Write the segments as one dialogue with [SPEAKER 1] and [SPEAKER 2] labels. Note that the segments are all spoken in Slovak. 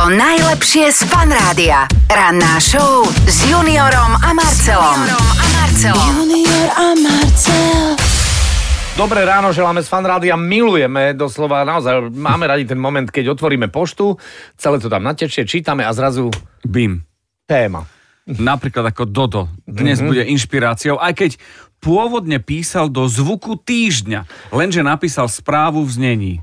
[SPEAKER 1] To najlepšie z Fan Rádia. Ranná show s Juniorom a Marcelom. Juniorom a Marcelom.
[SPEAKER 2] Junior a Marcel.
[SPEAKER 3] Dobré ráno, želáme z fanrádia, milujeme doslova, naozaj máme radi ten moment, keď otvoríme poštu, celé to tam natečie, čítame a zrazu
[SPEAKER 4] Bim.
[SPEAKER 3] téma.
[SPEAKER 4] Napríklad ako Dodo. Dnes mm-hmm. bude inšpiráciou, aj keď pôvodne písal do zvuku týždňa, lenže napísal správu v znení.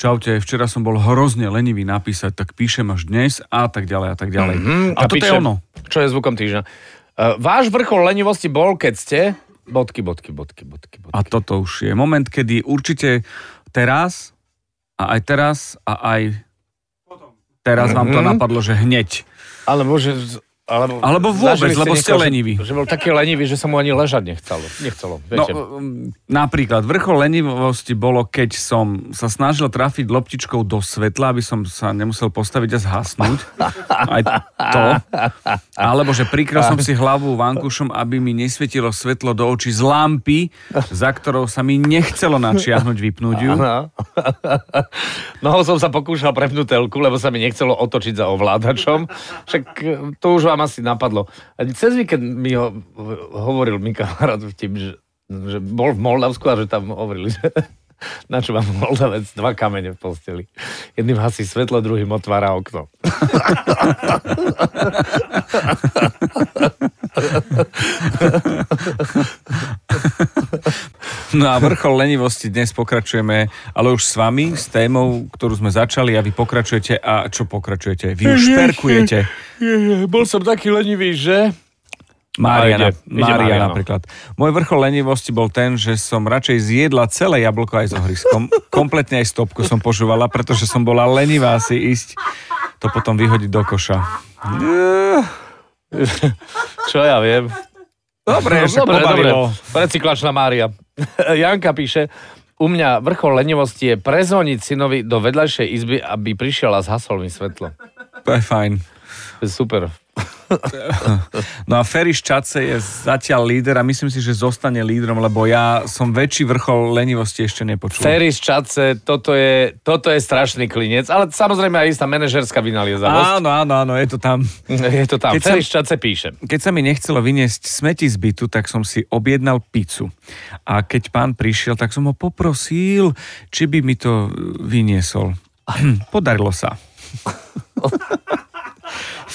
[SPEAKER 4] Čaute, včera som bol hrozne lenivý napísať, tak píšem až dnes a tak ďalej a tak ďalej.
[SPEAKER 3] Mhm,
[SPEAKER 4] A, toto je
[SPEAKER 3] píše,
[SPEAKER 4] ono.
[SPEAKER 3] Čo je zvukom týždňa. Uh, váš vrchol lenivosti bol, keď ste... Bodky, bodky, bodky, bodky, bodky.
[SPEAKER 4] A toto už je moment, kedy určite teraz a aj teraz a aj teraz vám to
[SPEAKER 3] Mhm.
[SPEAKER 4] napadlo, že hneď.
[SPEAKER 3] Alebo že... Alebo,
[SPEAKER 4] Alebo vôbec, lebo ste
[SPEAKER 3] niekoho, že-. Že, bol taký lenivý, že sa mu ani ležať nechcelo. Nechcelo,
[SPEAKER 4] No,
[SPEAKER 3] viete.
[SPEAKER 4] um, napríklad, vrchol lenivosti bolo, keď som sa snažil trafiť loptičkou do svetla, aby som sa nemusel postaviť a zhasnúť. Aj to. Alebo, že prikryl som si hlavu vankušom, aby mi nesvietilo svetlo do očí z lampy, za ktorou sa mi nechcelo načiahnuť, vypnúť ju.
[SPEAKER 3] No. Nohou som sa pokúšal prepnúť telku, lebo sa mi nechcelo otočiť za ovládačom. Však e, to už vám asi napadlo. A cez víkend mi ho hovoril mi kamarát vtip, že, že bol v Moldavsku a že tam hovorili, že na čo mám Moldavec dva kamene v posteli. Jedným hasí svetlo, druhým otvára okno.
[SPEAKER 4] No a vrchol lenivosti dnes pokračujeme, ale už s vami, s témou, ktorú sme začali a vy pokračujete a čo pokračujete? Vy už šperkujete.
[SPEAKER 3] Bol som taký lenivý, že...
[SPEAKER 4] Mariana,
[SPEAKER 3] A ide- ide
[SPEAKER 4] Mária napríklad. Môj vrchol lenivosti bol ten, že som radšej zjedla celé jablko aj s ohriskom. Kompletne aj stopku som požúvala, pretože som bola lenivá si ísť to potom vyhodiť do koša.
[SPEAKER 3] Čo ja viem.
[SPEAKER 4] Dobre,
[SPEAKER 3] dobre, dobre. Recyklačná Mária. Janka píše, u mňa vrchol lenivosti je prezvoniť synovi do vedľajšej izby, aby prišiel a zhasol mi svetlo.
[SPEAKER 4] To je fajn.
[SPEAKER 3] To je super.
[SPEAKER 4] No a Ferry Ščace je zatiaľ líder a myslím si, že zostane lídrom, lebo ja som väčší vrchol lenivosti ešte nepočul.
[SPEAKER 3] Ferry z Čace, toto je, toto je strašný klinec, ale samozrejme aj istá manažerská vynaliezavosť.
[SPEAKER 4] Áno, áno, áno, je to tam.
[SPEAKER 3] Je to tam.
[SPEAKER 4] Keď
[SPEAKER 3] Ferry
[SPEAKER 4] som-
[SPEAKER 3] z Čace píše.
[SPEAKER 4] Keď sa mi nechcelo vyniesť smeti z bytu, tak som si objednal pizzu. A keď pán prišiel, tak som ho poprosil, či by mi to vyniesol. Podarilo sa.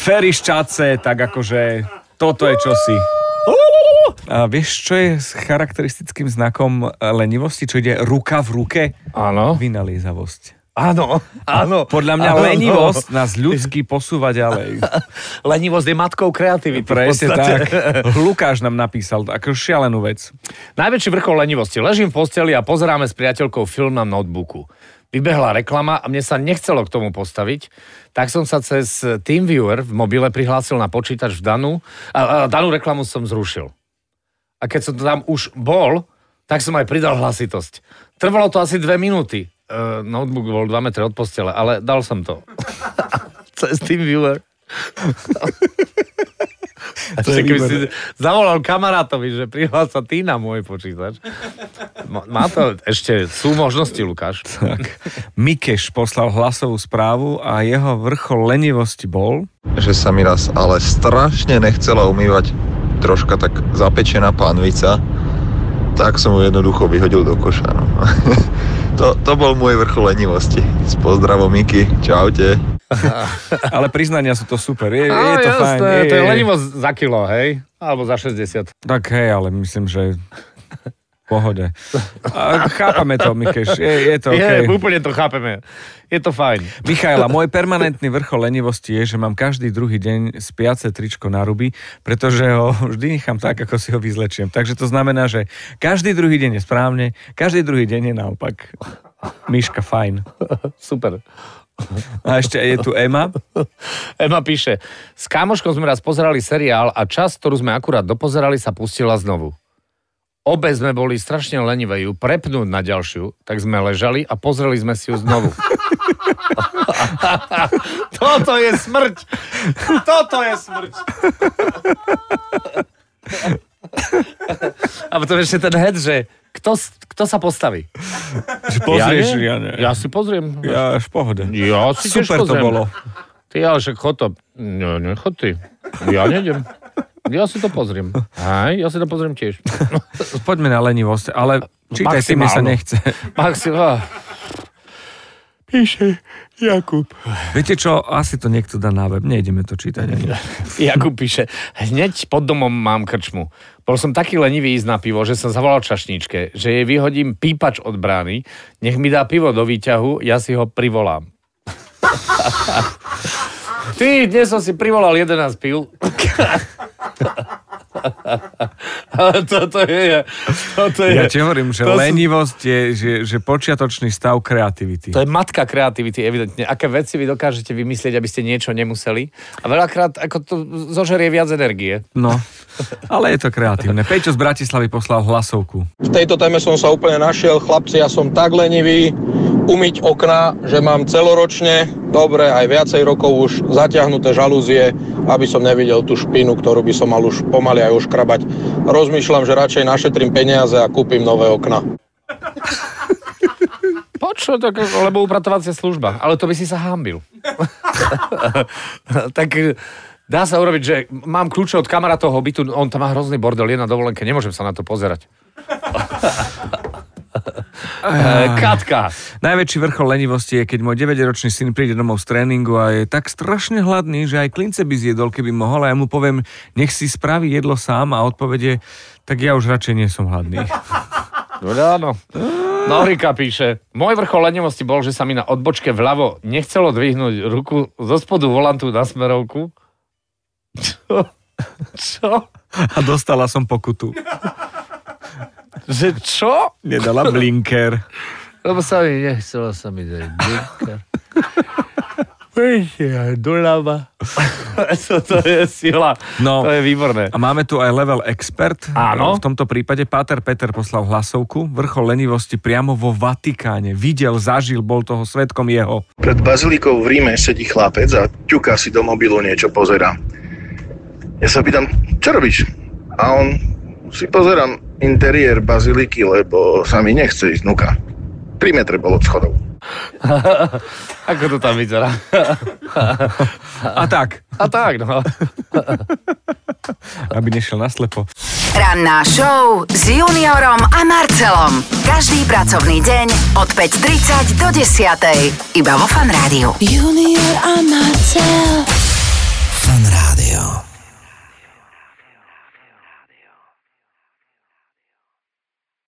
[SPEAKER 4] Ferry šťace, tak akože toto je čosi. A vieš, čo je s charakteristickým znakom lenivosti? Čo ide ruka v ruke?
[SPEAKER 3] Áno.
[SPEAKER 4] Vynaliezavosť.
[SPEAKER 3] Áno, áno.
[SPEAKER 4] Podľa mňa
[SPEAKER 3] Áno.
[SPEAKER 4] lenivosť nás ľudsky posúva ďalej.
[SPEAKER 3] Lenivosť je matkou kreativity.
[SPEAKER 4] Presne tak. Lukáš nám napísal ako šialenú vec.
[SPEAKER 3] Najväčší vrchol lenivosti. Ležím v posteli a pozeráme s priateľkou film na notebooku. Vybehla reklama a mne sa nechcelo k tomu postaviť, tak som sa cez TeamViewer v mobile prihlásil na počítač v Danu a, a danú reklamu som zrušil. A keď som tam už bol, tak som aj pridal hlasitosť. Trvalo to asi dve minúty. Uh, notebook bol 2 metre od postele, ale dal som to. cez TeamViewer.
[SPEAKER 4] To je
[SPEAKER 3] keby si zavolal kamarátovi, že prihlás sa ty na môj počítač. Má- Má to, ešte sú možnosti, Lukáš.
[SPEAKER 4] Tak. Mikeš poslal hlasovú správu a jeho vrchol lenivosti bol...
[SPEAKER 5] že sa mi raz ale strašne nechcela umývať troška tak zapečená pánvica, tak som ju jednoducho vyhodil do koša. No. to, to bol môj vrchol lenivosti. S pozdravom Miky, čaute.
[SPEAKER 4] Ale priznania sú to super. Je,
[SPEAKER 3] Á,
[SPEAKER 4] je to
[SPEAKER 3] jasné,
[SPEAKER 4] fajn. Je,
[SPEAKER 3] To je
[SPEAKER 4] je.
[SPEAKER 3] lenivosť za kilo, hej? Alebo za 60.
[SPEAKER 4] Tak hej, ale myslím, že pohode. A chápame to, Mikeš. Je, je to
[SPEAKER 3] Je,
[SPEAKER 4] OK.
[SPEAKER 3] úplne to chápeme. Je to fajn.
[SPEAKER 4] Michaela, môj permanentný vrchol lenivosti je, že mám každý druhý deň spiace tričko na ruby, pretože ho vždy nechám tak, ako si ho vyzlečiem. Takže to znamená, že každý druhý deň je správne, každý druhý deň je naopak. Myška, fajn.
[SPEAKER 3] Super.
[SPEAKER 4] A ešte je tu Ema.
[SPEAKER 3] Ema píše, s kámoškou sme raz pozerali seriál a čas, ktorú sme akurát dopozerali, sa pustila znovu. Obe sme boli strašne lenivé ju prepnúť na ďalšiu, tak sme ležali a pozreli sme si ju znovu. Toto je smrť! Toto je smrť! A potom ešte ten head, že kto, kto sa postaví?
[SPEAKER 4] Pozrieš,
[SPEAKER 3] ja, nie?
[SPEAKER 4] ja, ne.
[SPEAKER 3] ja si pozriem.
[SPEAKER 4] ja až v pohode.
[SPEAKER 3] Ja si
[SPEAKER 4] Super to bolo.
[SPEAKER 3] Ty ale však chod to. No, nechod ty. Ja nejdem. Ja si to pozriem. Aj, ja si to pozriem tiež.
[SPEAKER 4] Poďme na lenivosť, ale čítaj si, mi sa nechce.
[SPEAKER 3] Maxi, ah. Píše Jakub.
[SPEAKER 4] Viete čo, asi to niekto dá na web, nejdeme to čítať. Ani.
[SPEAKER 3] Jakub píše, hneď pod domom mám krčmu. Bol som taký lenivý ísť na pivo, že som zavolal čašníčke, že jej vyhodím pípač od brány, nech mi dá pivo do výťahu, ja si ho privolám. Ty, dnes som si privolal 11 piv. Ale toto je... Toto je
[SPEAKER 4] Ja ti hovorím, že
[SPEAKER 3] to sú-
[SPEAKER 4] lenivosť je že, že počiatočný stav kreativity.
[SPEAKER 3] To je matka kreativity, evidentne. Aké veci vy dokážete vymyslieť, aby ste niečo nemuseli. A veľakrát ako to zožerie viac energie.
[SPEAKER 4] No, ale je to kreatívne. Peťo z Bratislavy poslal hlasovku.
[SPEAKER 6] V tejto téme som sa úplne našiel. Chlapci, ja som tak lenivý umyť okna, že mám celoročne, dobre, aj viacej rokov už zatiahnuté žalúzie, aby som nevidel tú špinu, ktorú by som mal už pomaly aj oškrabať. Rozmýšľam, že radšej našetrím peniaze a kúpim nové okna.
[SPEAKER 3] Počo, tak, lebo upratovacia služba. Ale to by si sa hámbil. tak e, dá sa urobiť, že mám kľúče od kamarátovho bytu, on tam má hrozný bordel, je na dovolenke, nemôžem sa na to pozerať. Eh, Katka.
[SPEAKER 4] Najväčší vrchol lenivosti je, keď môj 9-ročný syn príde domov z tréningu a je tak strašne hladný, že aj klince by zjedol, keby mohol a ja mu poviem, nech si spraví jedlo sám a odpovede, tak ja už radšej nie som hladný.
[SPEAKER 3] No áno. Norika píše, môj vrchol lenivosti bol, že sa mi na odbočke vľavo nechcelo dvihnúť ruku zo spodu volantu na smerovku. Čo? Čo?
[SPEAKER 4] A dostala som pokutu.
[SPEAKER 3] Že čo?
[SPEAKER 4] Nedala blinker.
[SPEAKER 3] Lebo sa mi nechcelo sa mi dať blinker. Doľava. to, to je sila.
[SPEAKER 4] No.
[SPEAKER 3] To je výborné.
[SPEAKER 4] A máme tu aj level expert.
[SPEAKER 3] Áno.
[SPEAKER 4] V tomto prípade Páter Peter poslal hlasovku. Vrchol lenivosti priamo vo Vatikáne. Videl, zažil, bol toho svetkom jeho.
[SPEAKER 7] Pred bazilikou v Ríme sedí chlapec a ťuká si do mobilu niečo pozera. Ja sa pýtam, čo robíš? A on si pozerám interiér baziliky, lebo sa mi nechce ísť nuka. 3 metre bolo od schodov.
[SPEAKER 3] Ako to tam vyzerá?
[SPEAKER 4] A tak,
[SPEAKER 3] A tak, no.
[SPEAKER 4] aby nešiel naslepo.
[SPEAKER 1] Ranná show s Juniorom a Marcelom. Každý pracovný deň od 5.30 do 10.00. Iba vo Fan Rádiu.
[SPEAKER 2] Junior a Marcel.